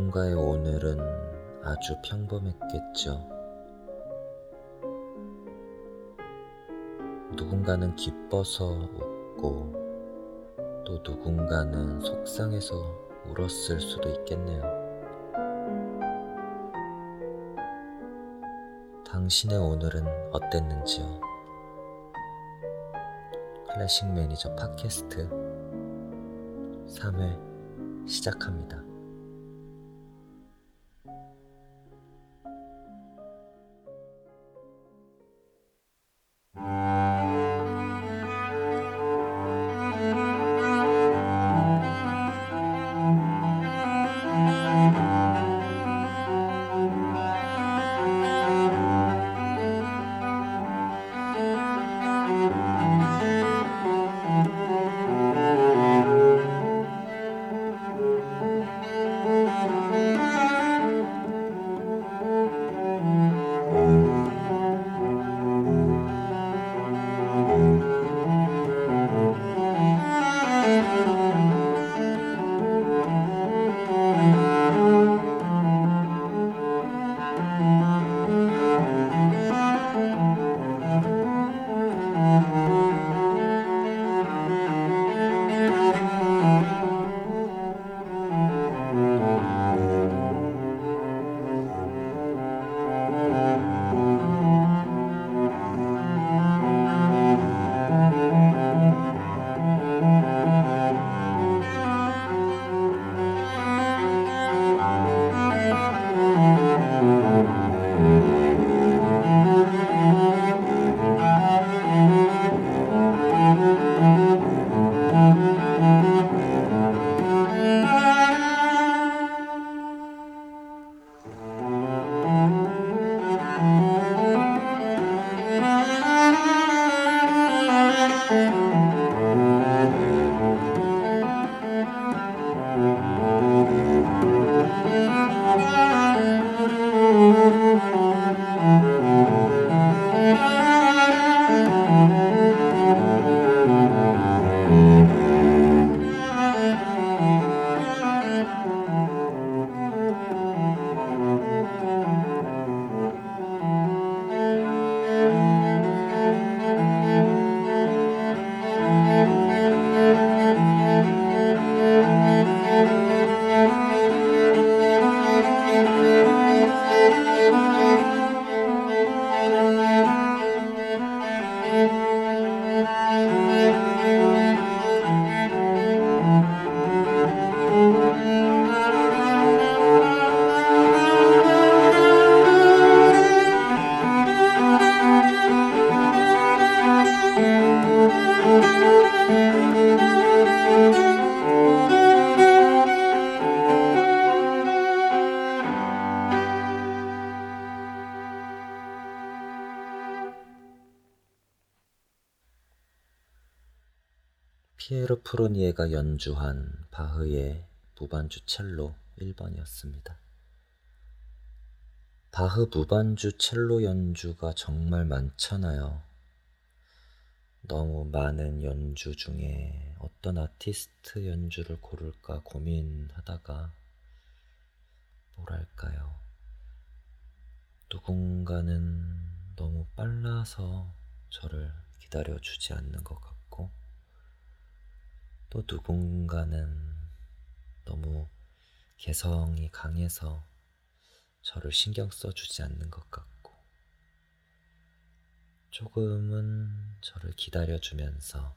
누군가의 오늘은 아주 평범했겠죠. 누군가는 기뻐서 웃고 또 누군가는 속상해서 울었을 수도 있겠네요. 당신의 오늘은 어땠는지요? 클래식 매니저 팟캐스트 3회 시작합니다. 프로니에가 연주한 바흐의 무반주 첼로 1번이었습니다. 바흐 무반주 첼로 연주가 정말 많잖아요. 너무 많은 연주 중에 어떤 아티스트 연주를 고를까 고민하다가 뭐랄까요. 누군가는 너무 빨라서 저를 기다려주지 않는 것 같고 또 누군가는 너무 개성이 강해서 저를 신경 써주지 않는 것 같고, 조금은 저를 기다려주면서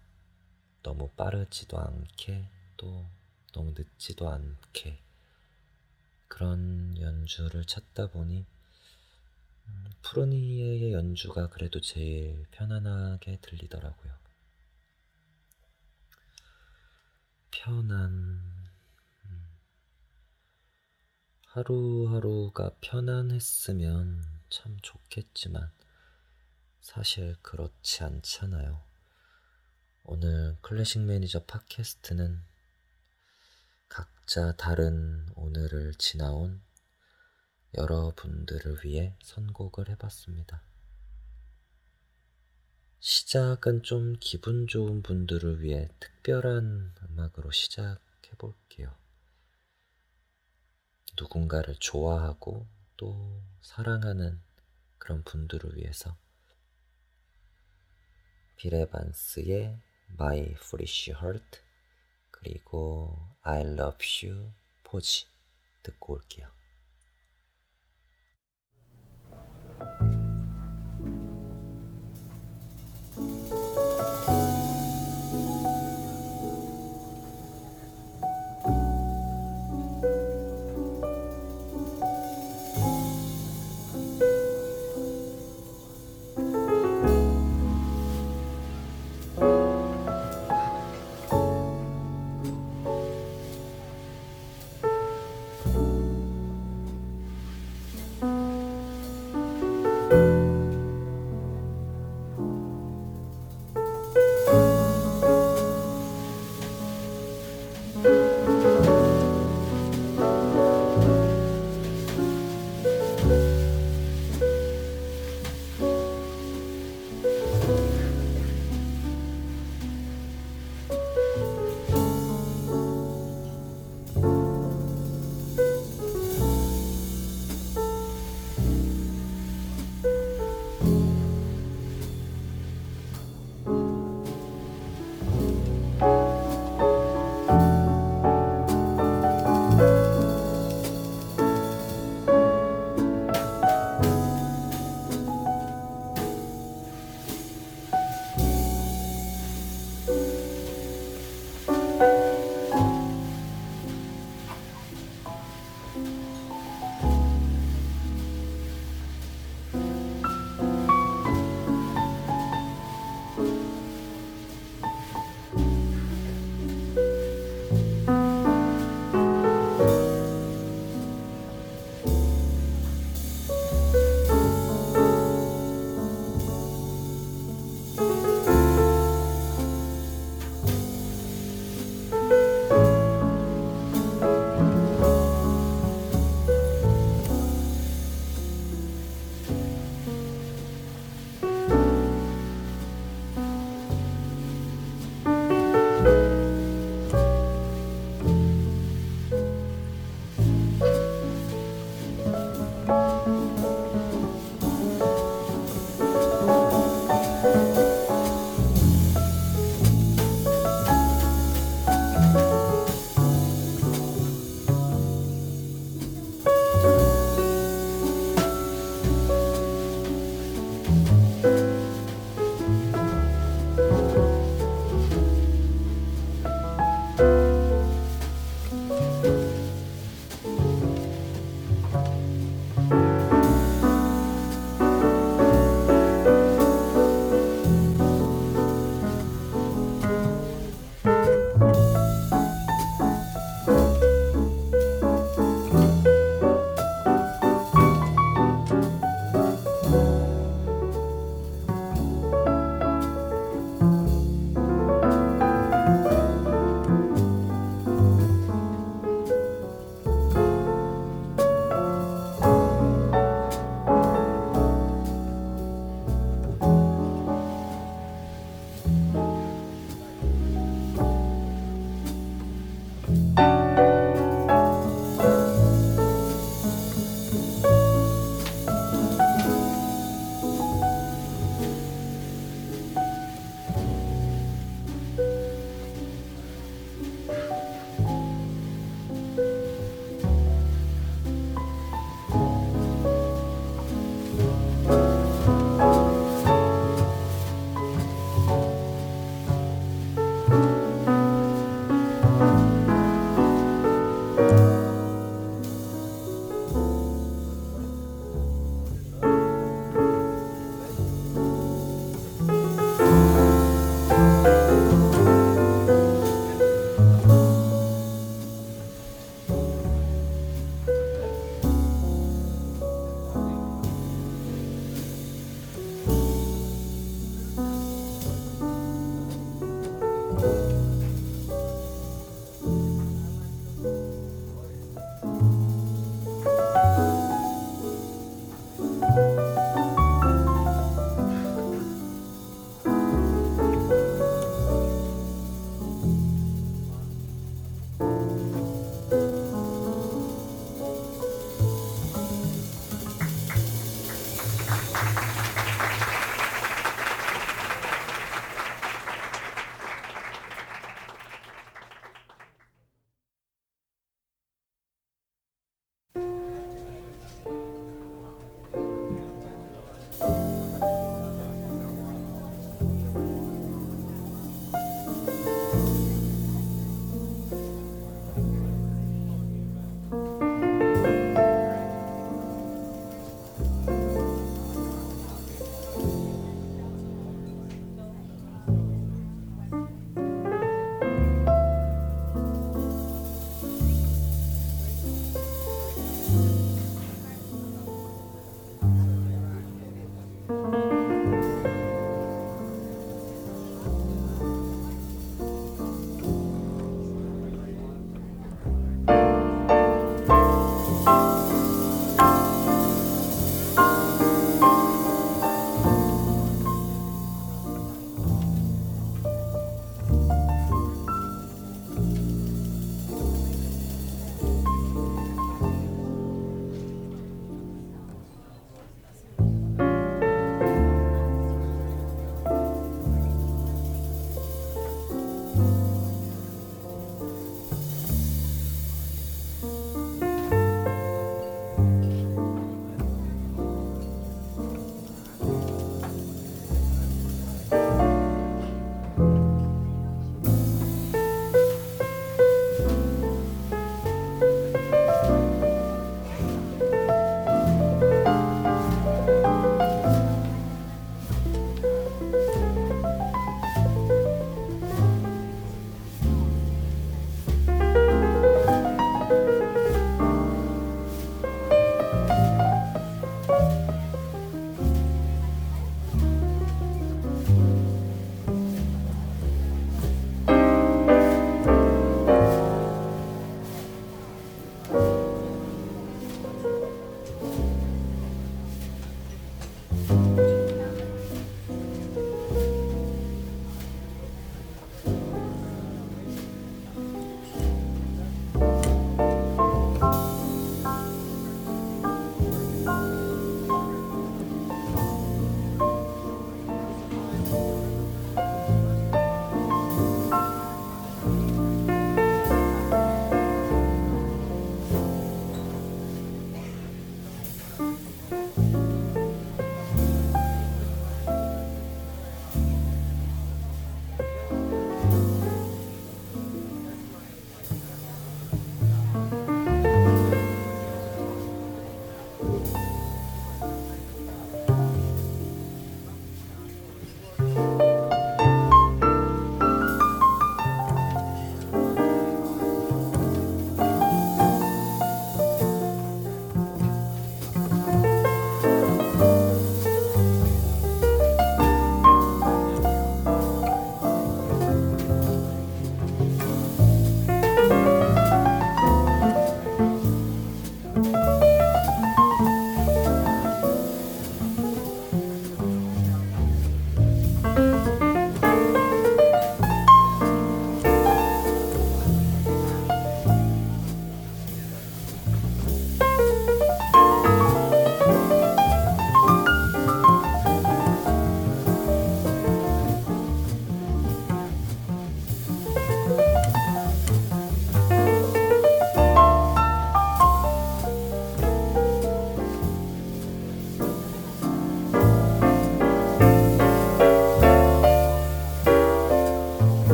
너무 빠르지도 않게 또 너무 늦지도 않게 그런 연주를 찾다 보니 음, 푸르니에의 연주가 그래도 제일 편안하게 들리더라고요. 편안. 음. 하루하루가 편안했으면 참 좋겠지만 사실 그렇지 않잖아요. 오늘 클래식 매니저 팟캐스트는 각자 다른 오늘을 지나온 여러분들을 위해 선곡을 해봤습니다. 시작은 좀 기분 좋은 분들을 위해 특별한 음악으로 시작해 볼게요. 누군가를 좋아하고 또 사랑하는 그런 분들을 위해서 비레반스의 My Foolish Heart 그리고 I Love You 포지 듣고 올게요.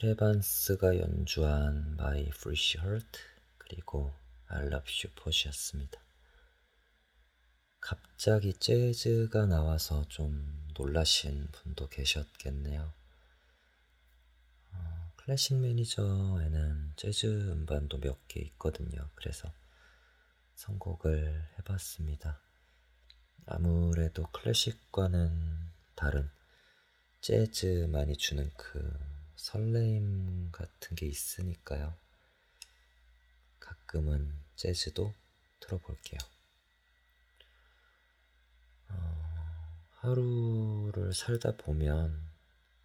피레반스가 연주한 My Fresh Heart 그리고 I Love You 포시였습니다. 갑자기 재즈가 나와서 좀 놀라신 분도 계셨겠네요. 어, 클래식 매니저에는 재즈 음반도 몇 개 있거든요. 그래서 선곡을 해봤습니다. 아무래도 클래식과는 다른 재즈만이 주는 그 설레임 같은 게 있으니까요. 가끔은 재즈도 들어볼게요. 어, 하루를 살다 보면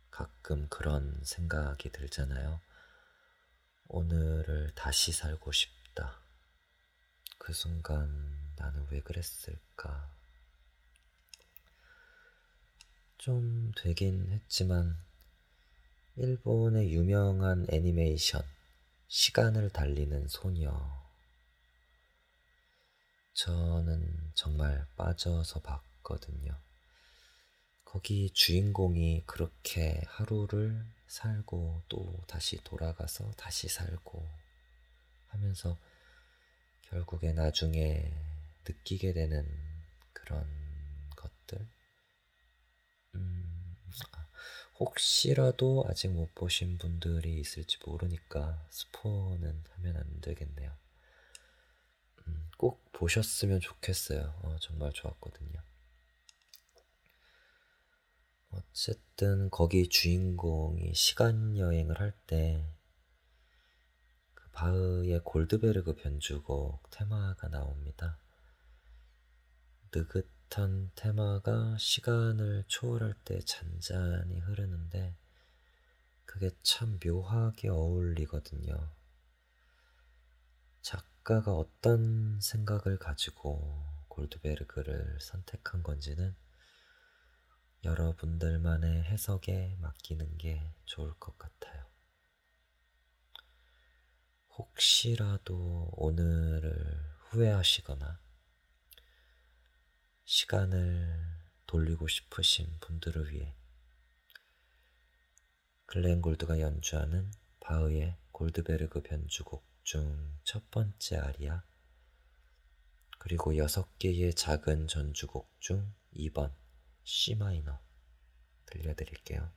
가끔 그런 생각이 들잖아요. 오늘을 다시 살고 싶다. 그 순간 나는 왜 그랬을까? 좀 되긴 했지만 일본의 유명한 애니메이션 시간을 달리는 소녀 저는 정말 빠져서 봤거든요. 거기 주인공이 그렇게 하루를 살고 또 다시 돌아가서 다시 살고 하면서 결국에 나중에 느끼게 되는 그런 것들. 음, 혹시라도 아직 못 보신 분들이 있을지 모르니까 스포는 하면 안 되겠네요. 음, 꼭 보셨으면 좋겠어요. 어, 정말 좋았거든요. 어쨌든 거기 주인공이 시간 여행을 할 때 그 바흐의 골드베르그 변주곡 테마가 나옵니다. 느긋 한 테마가 시간을 초월할 때 잔잔히 흐르는데 그게 참 묘하게 어울리거든요. 작가가 어떤 생각을 가지고 골드베르그를 선택한 건지는 여러분들만의 해석에 맡기는 게 좋을 것 같아요. 혹시라도 오늘을 후회하시거나 시간을 돌리고 싶으신 분들을 위해 글렌 골드가 연주하는 바흐의 골드베르그 변주곡 중 첫 번째 아리아 그리고 여섯 개의 작은 전주곡 중 2번 C 마이너 들려드릴게요.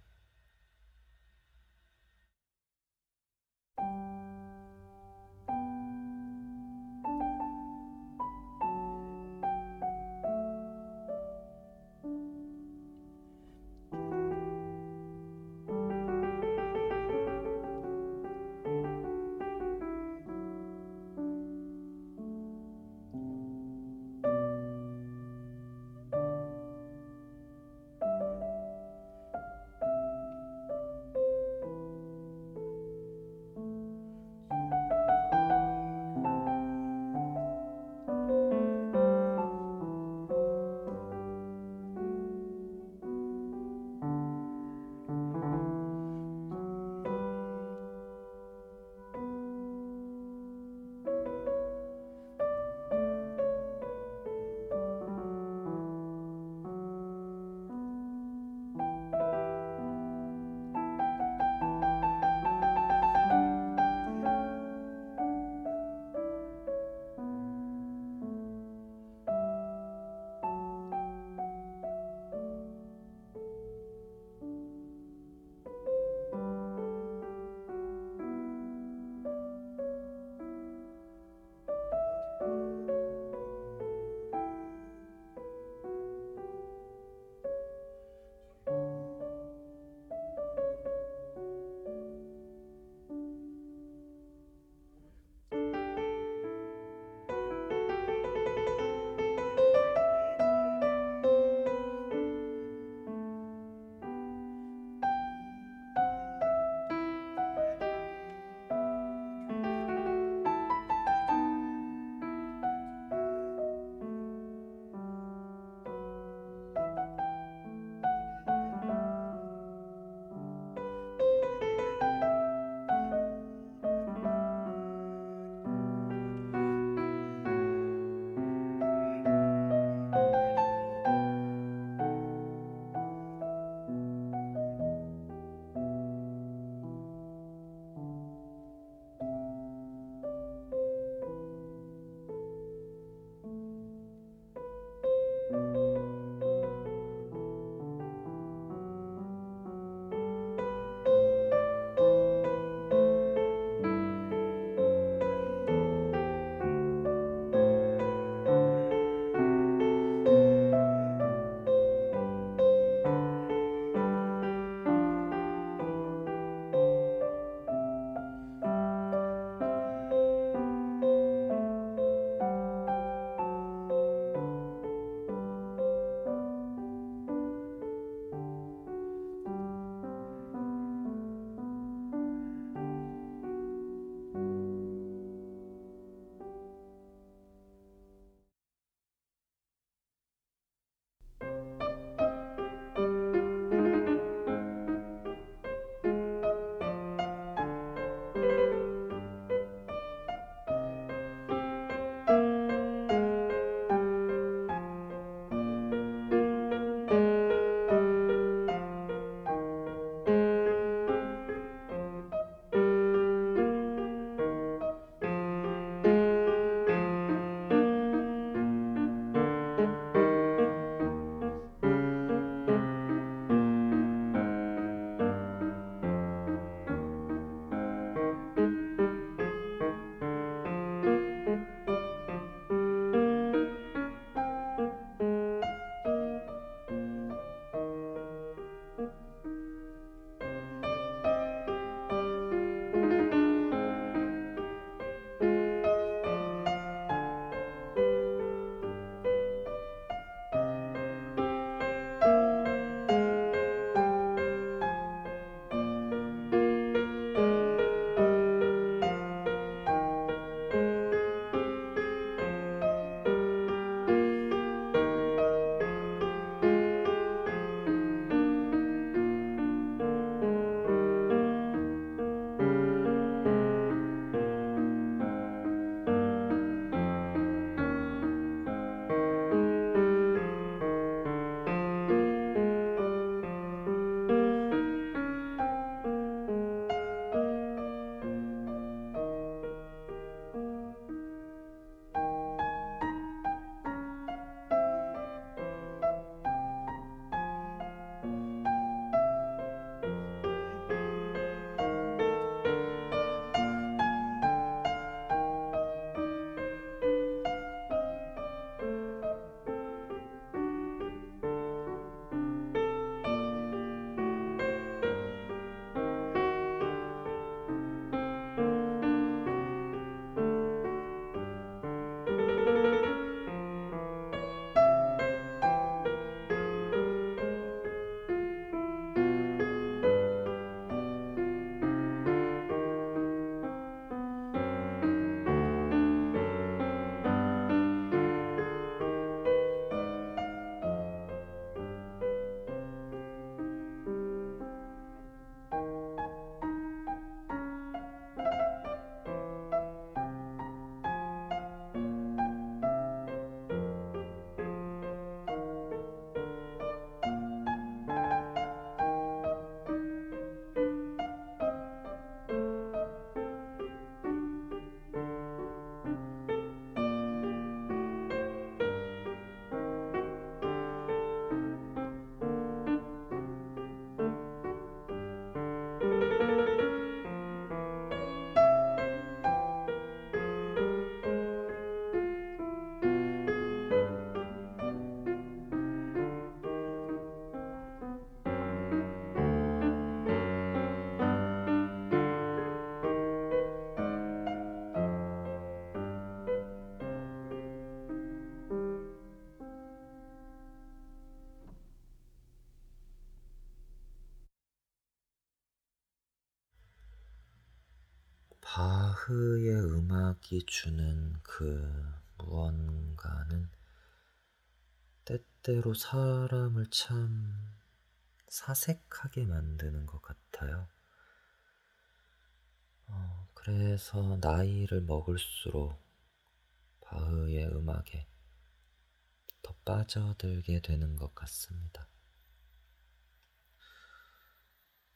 바흐의 음악이 주는 그 무언가는 때때로 사람을 참 사색하게 만드는 것 같아요. 어, 그래서 나이를 먹을수록 바흐의 음악에 더 빠져들게 되는 것 같습니다.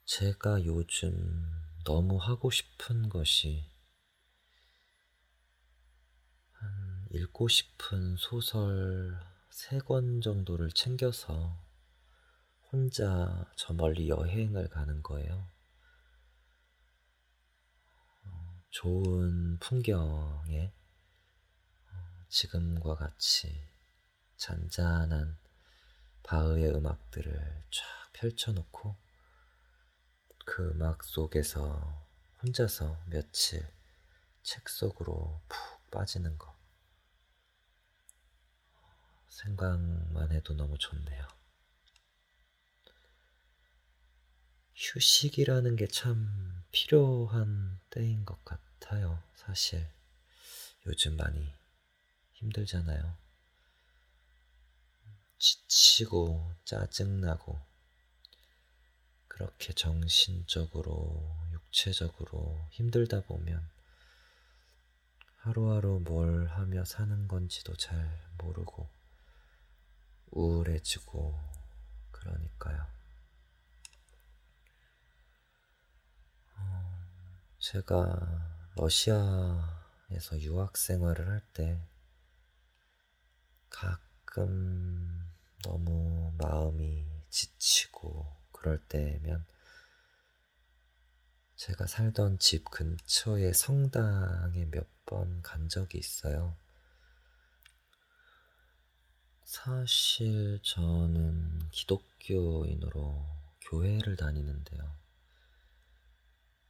제가 요즘 너무 하고 싶은 것이 한 읽고 싶은 소설 세 권 정도를 챙겨서 혼자 저 멀리 여행을 가는 거예요. 어, 좋은 풍경에 어, 지금과 같이 잔잔한 바흐의 음악들을 쫙 펼쳐놓고 그 음악 속에서 혼자서 며칠 책 속으로 푹 빠지는 거. 생각만 해도 너무 좋네요. 휴식이라는 게 참 필요한 때인 것 같아요, 사실. 요즘 많이 힘들잖아요. 지치고 짜증나고 그렇게 정신적으로, 육체적으로 힘들다 보면 하루하루 뭘 하며 사는 건지도 잘 모르고 우울해지고 그러니까요. 어, 제가 러시아에서 유학 생활을 할 때 가끔 너무 마음이 지치고 그럴 때면 제가 살던 집 근처의 성당에 몇 번 간 적이 있어요. 사실 저는 기독교인으로 교회를 다니는데요.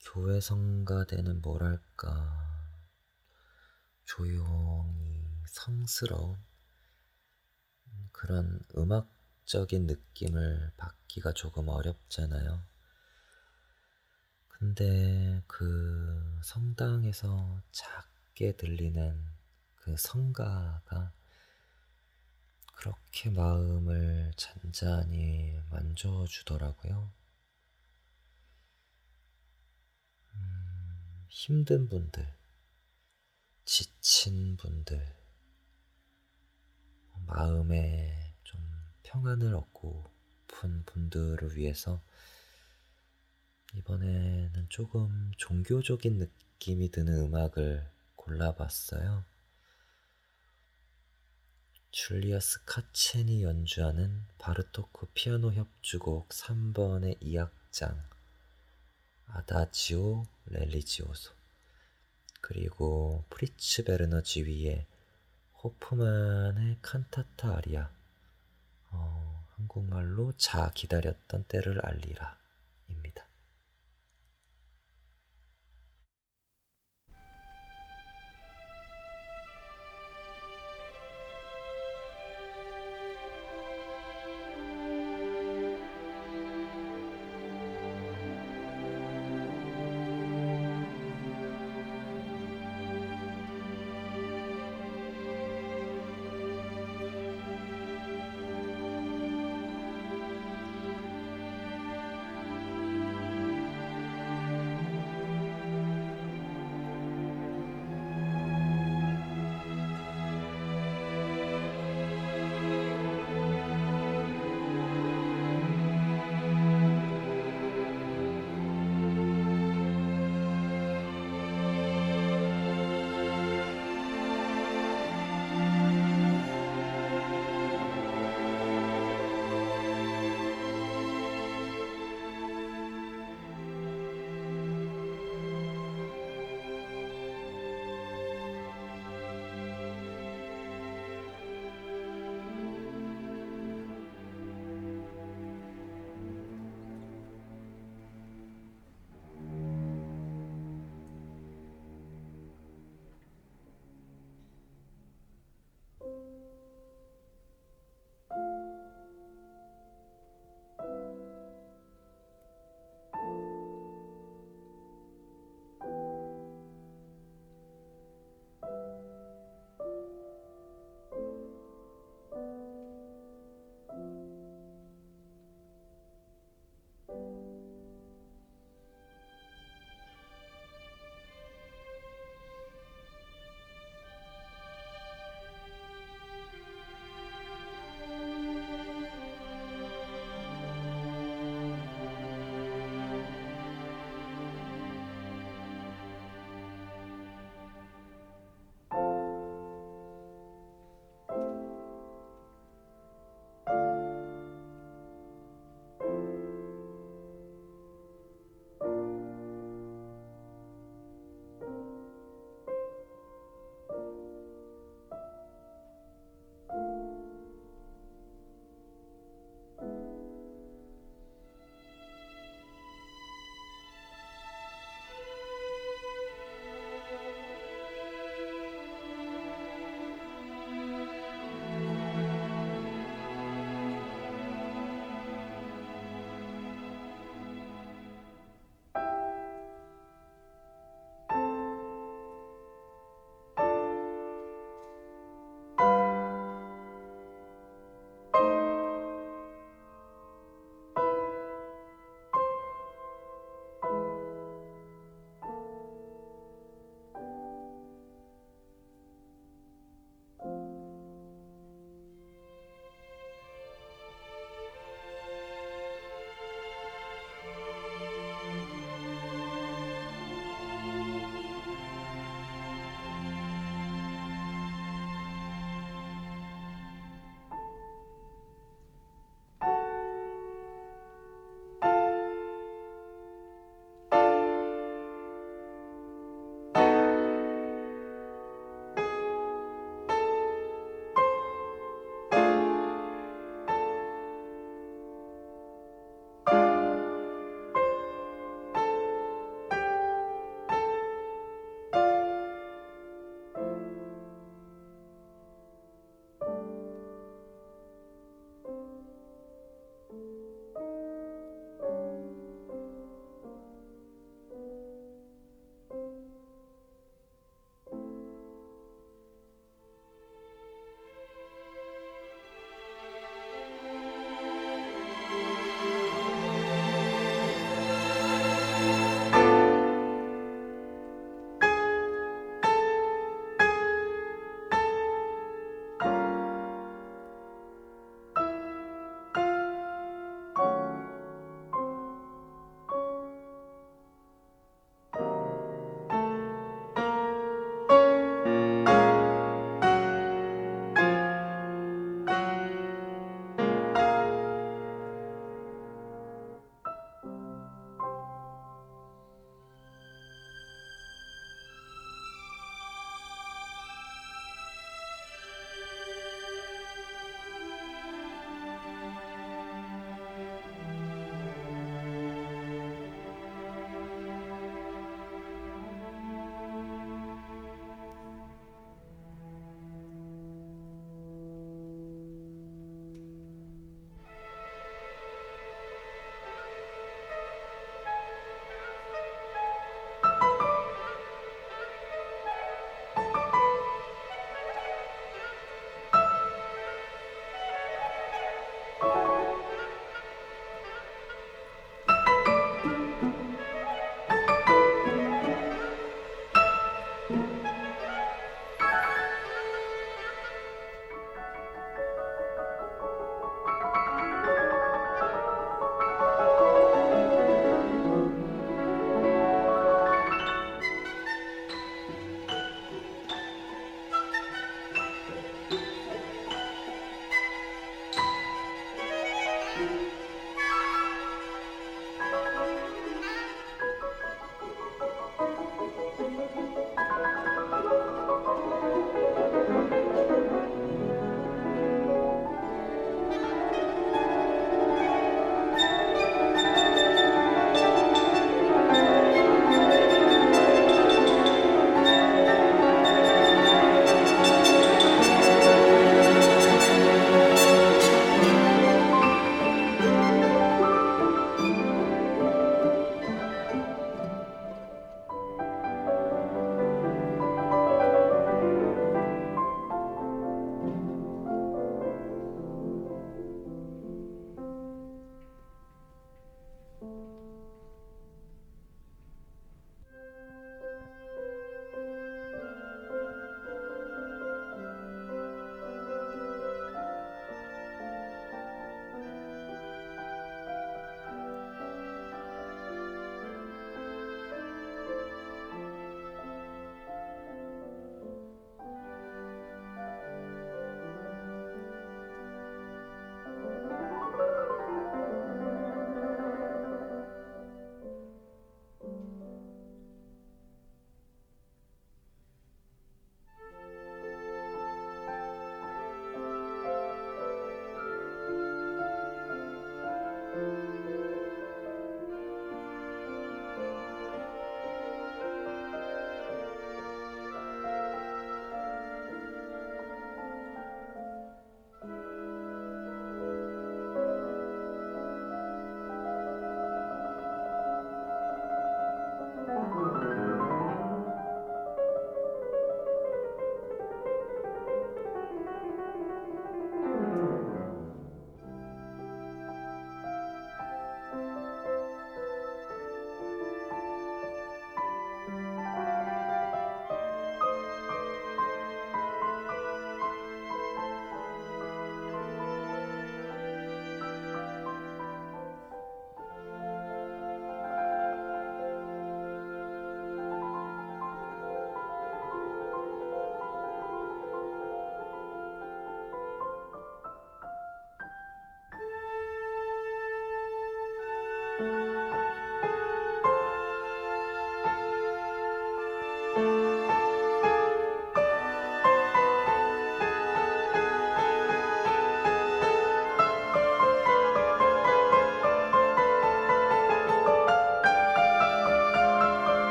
교회 성가대는 뭐랄까, 조용히 성스러운 그런 음악적인 느낌을 받기가 조금 어렵잖아요. 근데 그 성당에서 작게 들리는 그 성가가 그렇게 마음을 잔잔히 만져주더라고요. 음, 힘든 분들, 지친 분들, 마음에 좀 평안을 얻고픈 분들을 위해서 이번에는 조금 종교적인 느낌이 드는 음악을 골라봤어요. 줄리어스 카첸이 연주하는 바르토크 피아노 협주곡 3번의 2악장 아다지오 religioso 그리고 프리츠 베르너 지휘의 호프만의 칸타타 아리아 어, 한국말로 자 기다렸던 때를 알리라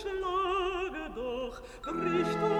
schlage doch Richtung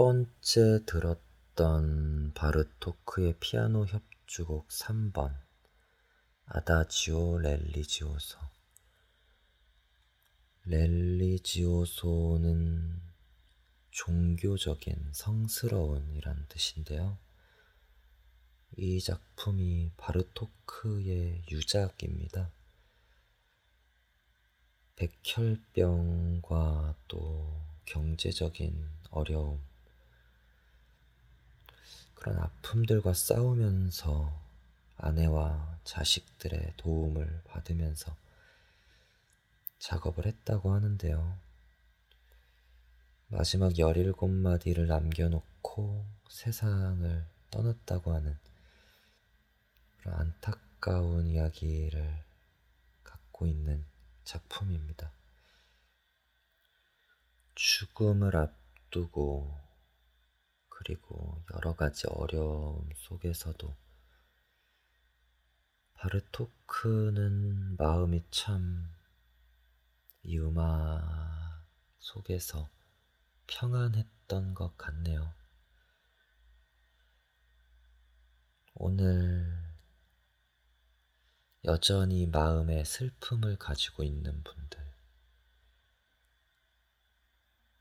번째 들었던 바르토크의 피아노 협주곡 3번 아다지오 렐리지오소 렐리지오소는 종교적인 성스러운이란 뜻인데요. 이 작품이 바르토크의 유작입니다. 백혈병과 또 경제적인 어려움, 그런 아픔들과 싸우면서 아내와 자식들의 도움을 받으면서 작업을 했다고 하는데요. 마지막 17마디를 남겨놓고 세상을 떠났다고 하는 그런 안타까운 이야기를 갖고 있는 작품입니다. 죽음을 앞두고 그리고 여러 가지 어려움 속에서도 바르토크는 마음이 참 이 음악 속에서 평안했던 것 같네요. 오늘 여전히 마음에 슬픔을 가지고 있는 분들,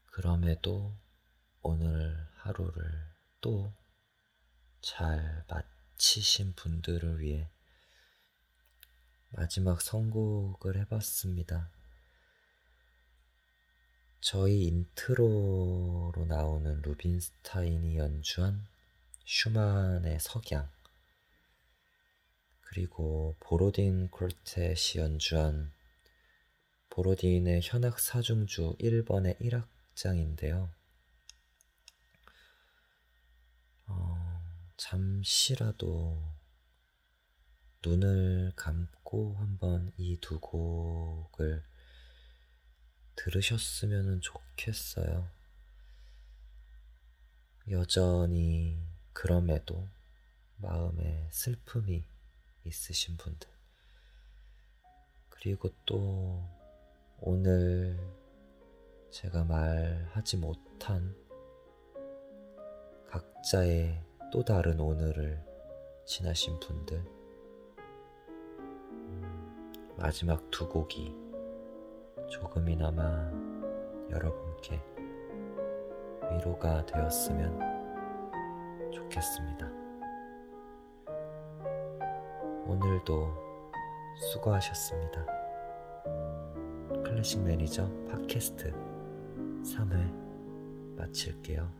그럼에도 오늘 하루를 또 잘 마치신 분들을 위해 마지막 선곡을 해봤습니다. 저희 인트로로 나오는 루빈스타인이 연주한 슈만의 석양, 그리고 보로딘 콜텟이 연주한 보로딘의 현악 사중주 1번의 1악장인데요. 어, 잠시라도 눈을 감고 한번 이 두 곡을 들으셨으면 좋겠어요. 여전히 그럼에도 마음에 슬픔이 있으신 분들. 그리고 또 오늘 제가 말하지 못한 각자의 또 다른 오늘을 지나신 분들. 마지막 두 곡이 조금이나마 여러분께 위로가 되었으면 좋겠습니다. 오늘도 수고하셨습니다. 클래식 매니저 팟캐스트 3회 마칠게요.